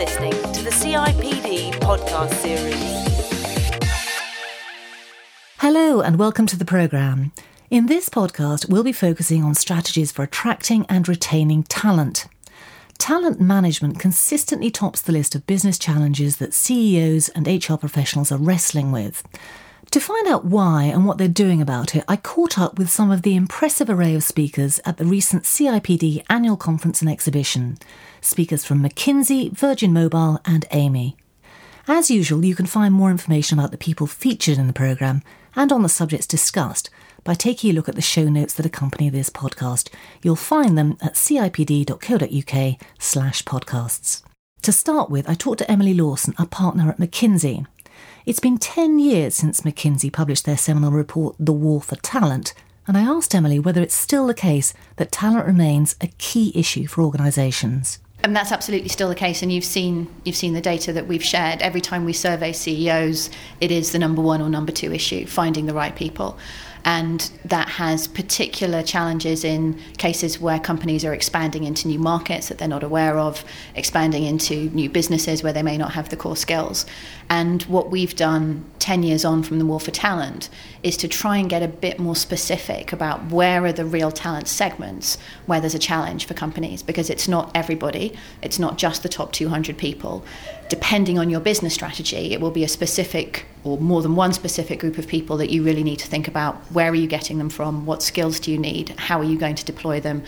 listening to the CIPD podcast series. Hello, and welcome to the programme. In this podcast, we'll be focusing on strategies for attracting and retaining talent. Talent management consistently tops the list of business challenges that CEOs and HR professionals are wrestling with. To find out why and what they're doing about it, I caught up with some of the impressive array of speakers at the recent CIPD annual conference and exhibition. Speakers from McKinsey, Virgin Mobile, and Amey. As usual, you can find more information about the people featured in the programme and on the subjects discussed by taking a look at the show notes that accompany this podcast. You'll find them at cipd.co.uk slash podcasts. To start with, I talked to Emily Lawson, a partner at McKinsey. It's been 10 years since McKinsey published their seminal report, The War for Talent, and I asked Emily whether it's still the case that talent remains a key issue for organisations. And that's absolutely still the case. And you've seen you've seen the data that we've shared. Every time we survey CEOs, it is the number one or number two issue: finding the right people and that has particular challenges in cases where companies are expanding into new markets that they're not aware of, expanding into new businesses where they may not have the core skills. And what we've done 10 years on from the War for Talent is to try and get a bit more specific about where are the real talent segments where there's a challenge for companies because it's not everybody, it's not just the top 200 people depending on your business strategy, it will be a specific or more than one specific group of people that you really need to think about where are you getting them from, what skills do you need, how are you going to deploy them,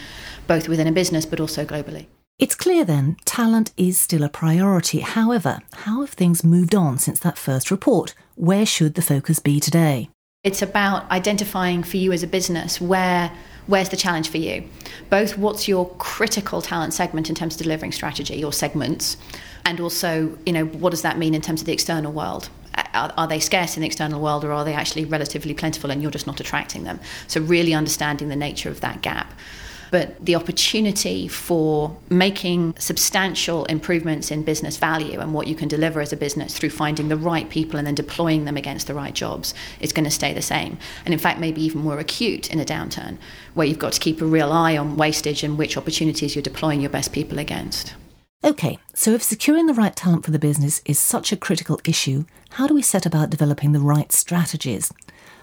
both within a business but also globally. It's clear then, talent is still a priority. However, how have things moved on since that first report? Where should the focus be today? It's about identifying for you as a business where where's the challenge for you? Both what's your critical talent segment in terms of delivering strategy or segments, and also, you know, what does that mean in terms of the external world? Are, are, they scarce in the external world or are they actually relatively plentiful and you're just not attracting them? So, really understanding the nature of that gap but the opportunity for making substantial improvements in business value and what you can deliver as a business through finding the right people and then deploying them against the right jobs is going to stay the same. And in fact, maybe even more acute in a downturn where you've got to keep a real eye on wastage and which opportunities you're deploying your best people against. Okay, so if securing the right talent for the business is such a critical issue, how do we set about developing the right strategies?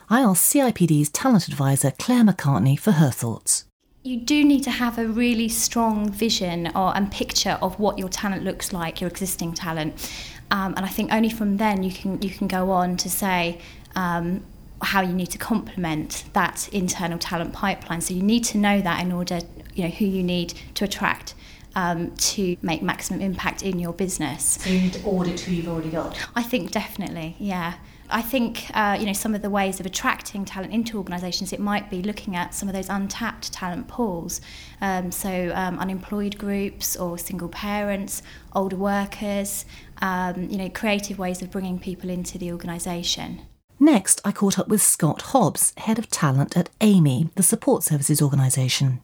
I asked CIPD's talent advisor Claire McCartney for her thoughts you do need to have a really strong vision or and picture of what your talent looks like, your existing talent, um, and I think only from then you can you can go on to say. Um, how you need to complement that internal talent pipeline. So you need to know that in order, you know, who you need to attract um, to make maximum impact in your business. So you need to audit who you've already got. I think definitely, yeah. I think uh, you know some of the ways of attracting talent into organisations. It might be looking at some of those untapped talent pools, um, so um, unemployed groups or single parents, older workers. Um, you know, creative ways of bringing people into the organisation. Next, I caught up with Scott Hobbs, head of talent at Amey, the support services organisation.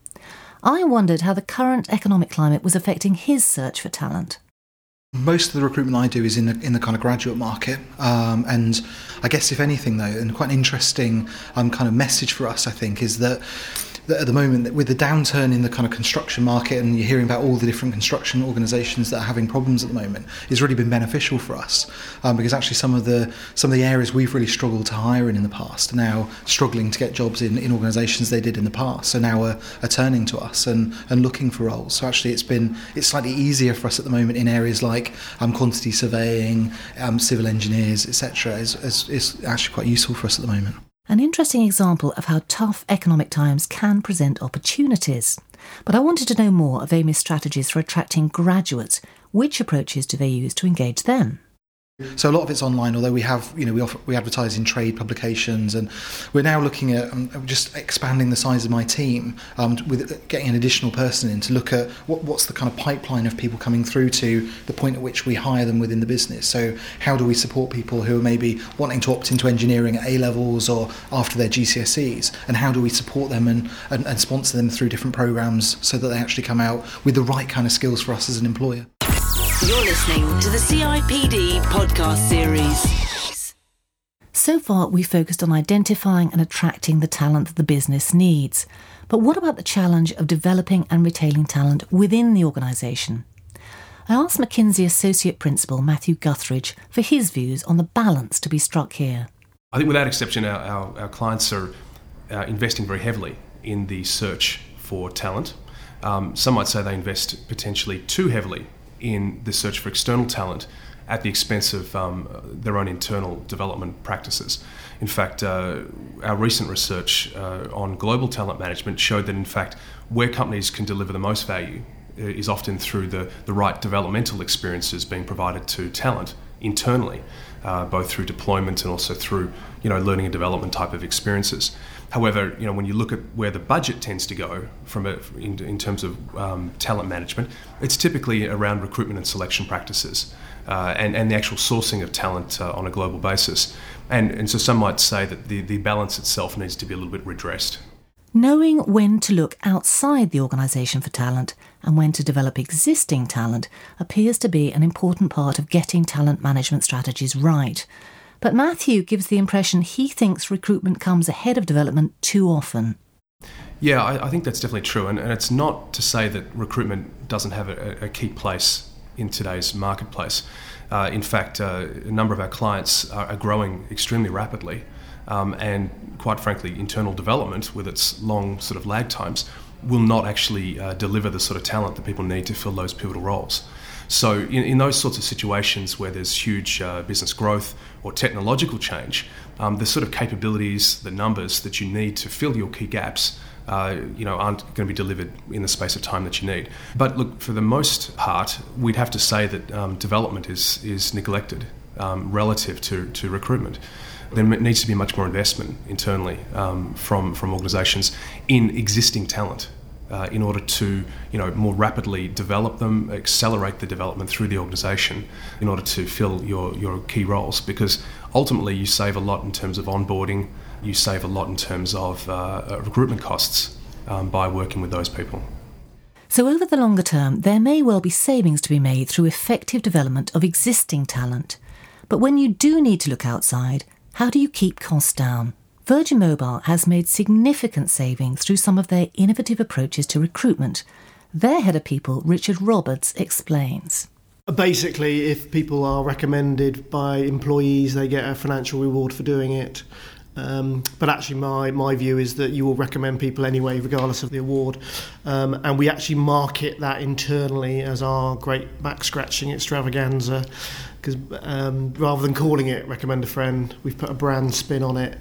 I wondered how the current economic climate was affecting his search for talent. Most of the recruitment I do is in the in the kind of graduate market, um, and I guess if anything though, and quite an interesting um, kind of message for us, I think, is that that at the moment with the downturn in the kind of construction market and you're hearing about all the different construction organisations that are having problems at the moment has really been beneficial for us um, because actually some of the some of the areas we've really struggled to hire in in the past are now struggling to get jobs in, in organisations they did in the past. So now are, are turning to us and, and looking for roles. So actually it's been it's slightly easier for us at the moment in areas like um, quantity surveying um, civil engineers etc is, is, is actually quite useful for us at the moment an interesting example of how tough economic times can present opportunities. But I wanted to know more of Amey's strategies for attracting graduates. Which approaches do they use to engage them? So a lot of it's online, although we have, you know, we offer, we advertise in trade publications, and we're now looking at um, just expanding the size of my team um, with getting an additional person in to look at what, what's the kind of pipeline of people coming through to the point at which we hire them within the business. So how do we support people who are maybe wanting to opt into engineering at A levels or after their GCSEs, and how do we support them and, and, and sponsor them through different programs so that they actually come out with the right kind of skills for us as an employer. You're listening to the CIPD podcast series. So far, we focused on identifying and attracting the talent that the business needs. But what about the challenge of developing and retaining talent within the organisation? I asked McKinsey Associate Principal Matthew Guthridge for his views on the balance to be struck here. I think without exception, our, our, our clients are uh, investing very heavily in the search for talent. Um, some might say they invest potentially too heavily in the search for external talent at the expense of um, their own internal development practices. In fact, uh, our recent research uh, on global talent management showed that, in fact, where companies can deliver the most value uh, is often through the, the right developmental experiences being provided to talent internally, uh, both through deployment and also through you know learning and development type of experiences. However, you know when you look at where the budget tends to go from a, in, in terms of um, talent management, it's typically around recruitment and selection practices. Uh, and, and the actual sourcing of talent uh, on a global basis. And, and so some might say that the, the balance itself needs to be a little bit redressed. Knowing when to look outside the organisation for talent and when to develop existing talent appears to be an important part of getting talent management strategies right. But Matthew gives the impression he thinks recruitment comes ahead of development too often. Yeah, I, I think that's definitely true. And, and, it's not to say that recruitment doesn't have a, a key place in today's marketplace. Uh, in fact, uh, a number of our clients are, are growing extremely rapidly. Um, and quite frankly, internal development, with its long sort of lag times, will not actually uh, deliver the sort of talent that people need to fill those pivotal roles. So, in, in those sorts of situations where there's huge uh, business growth or technological change, um, the sort of capabilities, the numbers that you need to fill your key gaps uh, you know, aren't going to be delivered in the space of time that you need. But look, for the most part, we'd have to say that um, development is is neglected um, relative to, to recruitment. There needs to be much more investment internally um, from from organisations in existing talent. Uh, in order to, you know, more rapidly develop them, accelerate the development through the organisation, in order to fill your, your key roles, because ultimately you save a lot in terms of onboarding, you save a lot in terms of uh, uh, recruitment costs um, by working with those people. So, over the longer term, there may well be savings to be made through effective development of existing talent. But when you do need to look outside, how do you keep costs down? Virgin Mobile has made significant savings through some of their innovative approaches to recruitment. Their head of people, Richard Roberts, explains. Basically, if people are recommended by employees, they get a financial reward for doing it. Um, but actually, my, my view is that you will recommend people anyway, regardless of the award. Um, and we actually market that internally as our great back scratching extravaganza. Because um, rather than calling it recommend a friend, we've put a brand spin on it.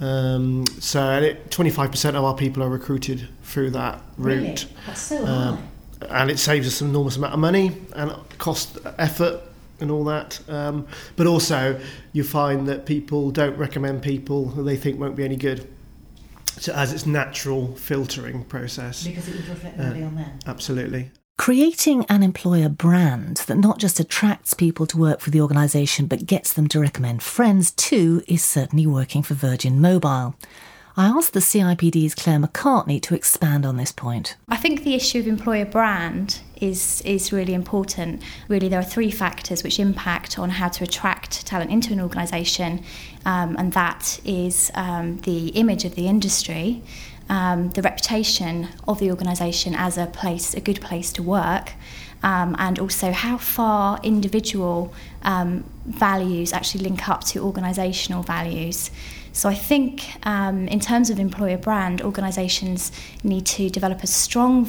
Um, so it, 25% of our people are recruited through that route. Really? That's so high. Um, and it saves us an enormous amount of money and cost effort and all that. Um, but also, you find that people don't recommend people who they think won't be any good. So as its natural filtering process. Because it would reflect uh, on them. Absolutely. Creating an employer brand that not just attracts people to work for the organisation but gets them to recommend friends too is certainly working for Virgin Mobile. I asked the CIPD's Claire McCartney to expand on this point. I think the issue of employer brand is is really important. Really, there are three factors which impact on how to attract talent into an organisation, um, and that is um, the image of the industry, um, the reputation of the organisation as a place, a good place to work, um, and also how far individual um, values actually link up to organisational values. So I think um, in terms of employer brand, organisations need to develop a strong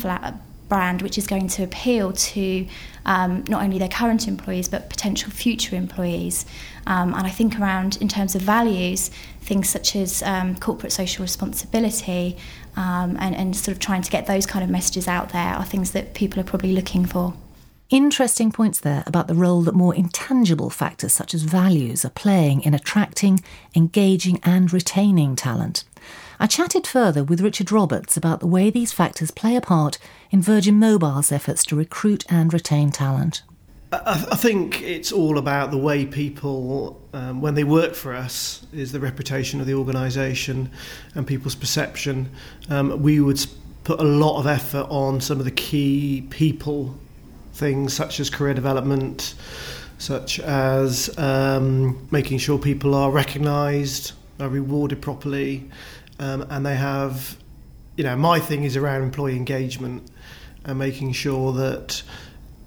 brand which is going to appeal to um, not only their current employees but potential future employees. Um, and I think around in terms of values, things such as um, corporate social responsibility um, and, and sort of trying to get those kind of messages out there are things that people are probably looking for. Interesting points there about the role that more intangible factors such as values are playing in attracting, engaging, and retaining talent. I chatted further with Richard Roberts about the way these factors play a part in Virgin Mobile's efforts to recruit and retain talent. I, think it's all about the way people, um, when they work for us, is the reputation of the organisation and people's perception. Um, we would put a lot of effort on some of the key people things such as career development, such as um, making sure people are recognised, are rewarded properly, um, and they have, you know, my thing is around employee engagement and making sure that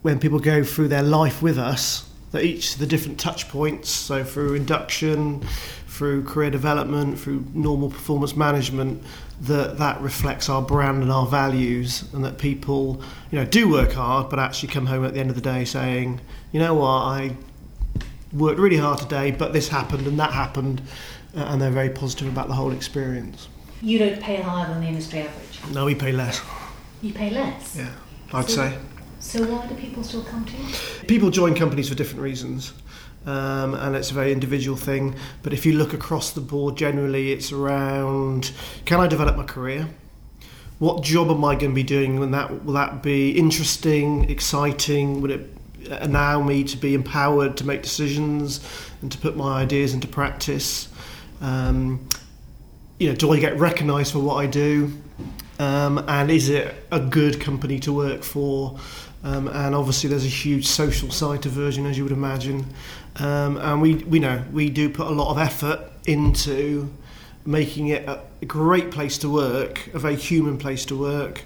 when people go through their life with us, that each of the different touch points, so through induction, through career development, through normal performance management, that that reflects our brand and our values, and that people, you know, do work hard, but actually come home at the end of the day saying, you know what, I worked really hard today, but this happened and that happened, and they're very positive about the whole experience. You don't pay higher than the industry average. No, we pay less. You pay less. Yeah, I'd So- say. So why do people still come to you? People join companies for different reasons. Um, and it's a very individual thing. But if you look across the board, generally it's around can I develop my career? What job am I going to be doing? Will that, will that be interesting, exciting? Would it allow me to be empowered to make decisions and to put my ideas into practice? Um, you know, do I get recognised for what I do? Um, and is it a good company to work for? Um, and obviously, there's a huge social side to Virgin, as you would imagine. Um, and we, we know we do put a lot of effort into making it a great place to work, a very human place to work.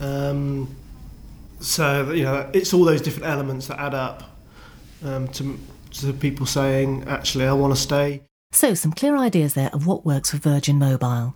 Um, so you know, it's all those different elements that add up um, to, to people saying, actually, I want to stay. So, some clear ideas there of what works for Virgin Mobile.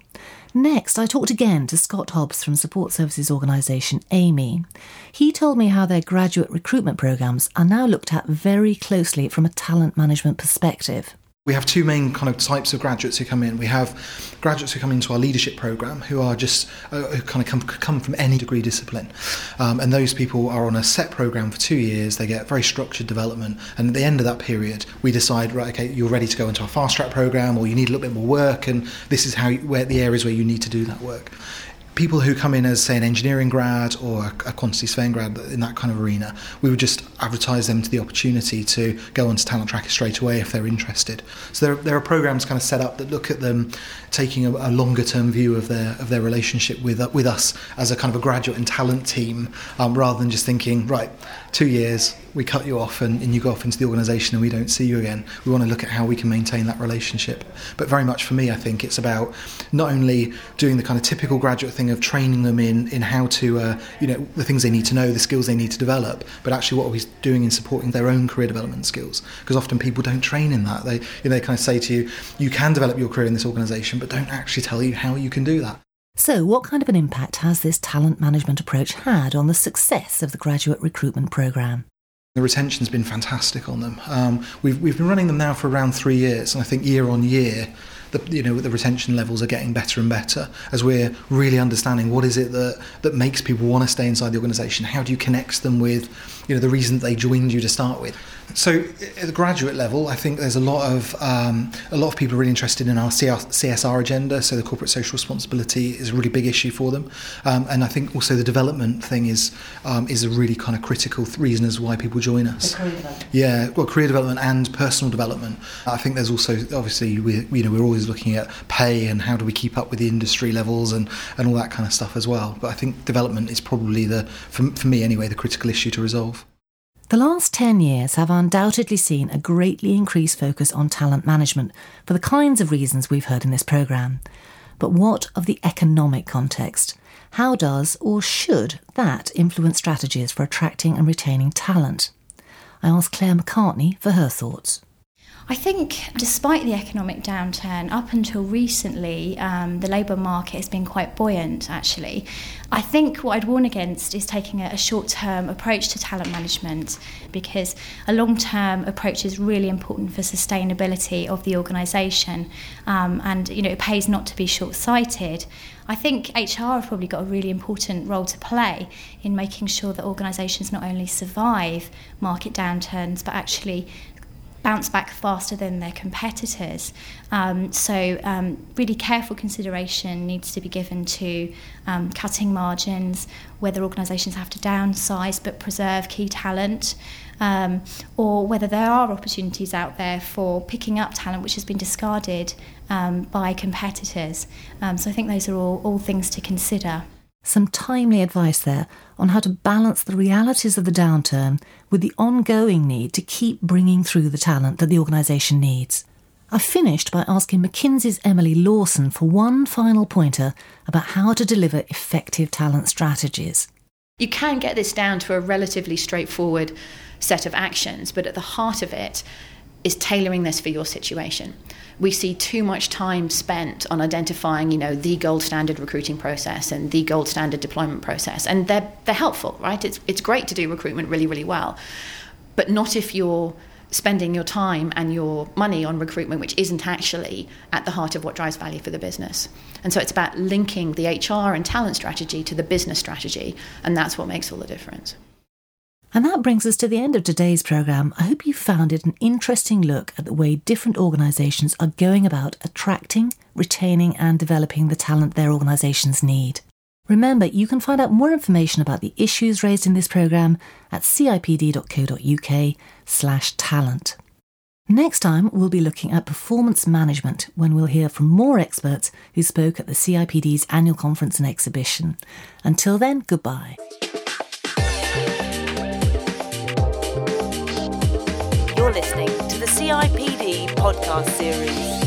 Next, I talked again to Scott Hobbs from support services organisation Amey. He told me how their graduate recruitment programmes are now looked at very closely from a talent management perspective. We have two main kind of types of graduates who come in. We have graduates who come into our leadership program who are just uh, who kind of come come from any degree discipline, um, and those people are on a set program for two years. They get very structured development, and at the end of that period, we decide right, okay, you're ready to go into our fast track program, or you need a little bit more work, and this is how you, where the areas where you need to do that work people who come in as say an engineering grad or a quantity surveying grad in that kind of arena, we would just advertise them to the opportunity to go onto Talent Tracker straight away if they're interested. So there, there are programs kind of set up that look at them taking a, a longer term view of their of their relationship with with us as a kind of a graduate and talent team, um, rather than just thinking right, two years we cut you off and, and you go off into the organisation and we don't see you again. We want to look at how we can maintain that relationship. But very much for me, I think it's about not only doing the kind of typical graduate thing of training them in in how to, uh, you know, the things they need to know, the skills they need to develop, but actually what are we doing in supporting their own career development skills? Because often people don't train in that. They, you know, they kind of say to you, you can develop your career in this organisation, but don't actually tell you how you can do that. So, what kind of an impact has this talent management approach had on the success of the graduate recruitment programme? The retention's been fantastic on them. Um, we've, we've been running them now for around three years, and I think year on year, the, you know, the retention levels are getting better and better as we're really understanding what is it that, that makes people want to stay inside the organisation. How do you connect them with, you know, the reason they joined you to start with? So at the graduate level, I think there's a lot of um, a lot of people are really interested in our CSR agenda. So the corporate social responsibility is a really big issue for them, um, and I think also the development thing is um, is a really kind of critical th- reason as why people join us. Yeah, well, career development and personal development. I think there's also obviously we you know we're always looking at pay and how do we keep up with the industry levels and and all that kind of stuff as well. But I think development is probably the for, for me anyway the critical issue to resolve. The last 10 years have undoubtedly seen a greatly increased focus on talent management for the kinds of reasons we've heard in this programme. But what of the economic context? How does or should that influence strategies for attracting and retaining talent? I asked Claire McCartney for her thoughts. I think, despite the economic downturn, up until recently, um, the labour market has been quite buoyant, actually. I think what I'd warn against is taking a, a short term approach to talent management because a long term approach is really important for sustainability of the organisation. Um, and, you know, it pays not to be short sighted. I think HR have probably got a really important role to play in making sure that organisations not only survive market downturns but actually bounce back faster than their competitors. Um, so, um, really careful consideration needs to be given to um, cutting margins, whether organisations have to downsize but preserve key talent, um, or whether there are opportunities out there for picking up talent which has been discarded um, by competitors. Um, so, I think those are all, all things to consider. Some timely advice there on how to balance the realities of the downturn with the ongoing need to keep bringing through the talent that the organisation needs. I finished by asking McKinsey's Emily Lawson for one final pointer about how to deliver effective talent strategies. You can get this down to a relatively straightforward set of actions, but at the heart of it is tailoring this for your situation. We see too much time spent on identifying, you know, the gold standard recruiting process and the gold standard deployment process, and they're they're helpful, right? It's it's great to do recruitment really really well, but not if you're spending your time and your money on recruitment, which isn't actually at the heart of what drives value for the business. And so it's about linking the HR and talent strategy to the business strategy, and that's what makes all the difference. And that brings us to the end of today's programme. I hope you found it an interesting look at the way different organisations are going about attracting, retaining, and developing the talent their organisations need. Remember, you can find out more information about the issues raised in this programme at cipd.co.uk slash talent. Next time, we'll be looking at performance management when we'll hear from more experts who spoke at the CIPD's annual conference and exhibition. Until then, goodbye. Listening to the CIPD podcast series.